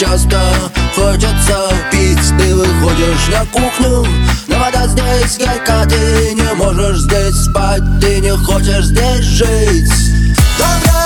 часто хочется пить. Ты выходишь на кухню, но вода здесь горька Ты не можешь здесь спать, ты не хочешь здесь жить. Доброе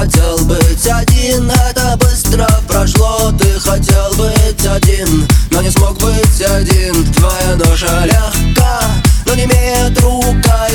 хотел быть один, это быстро прошло. Ты хотел быть один, но не смог быть один. Твоя ноша легка, но не имеет рука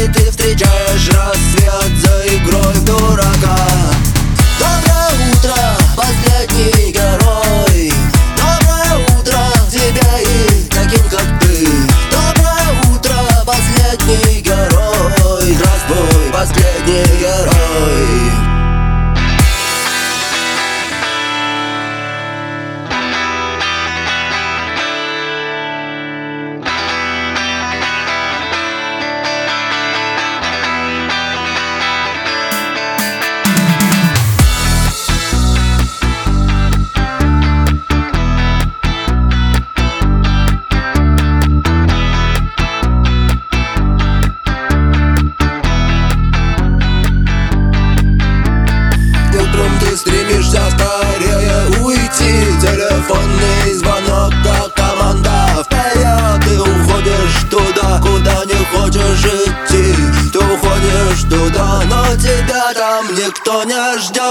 но тебя там никто не ждет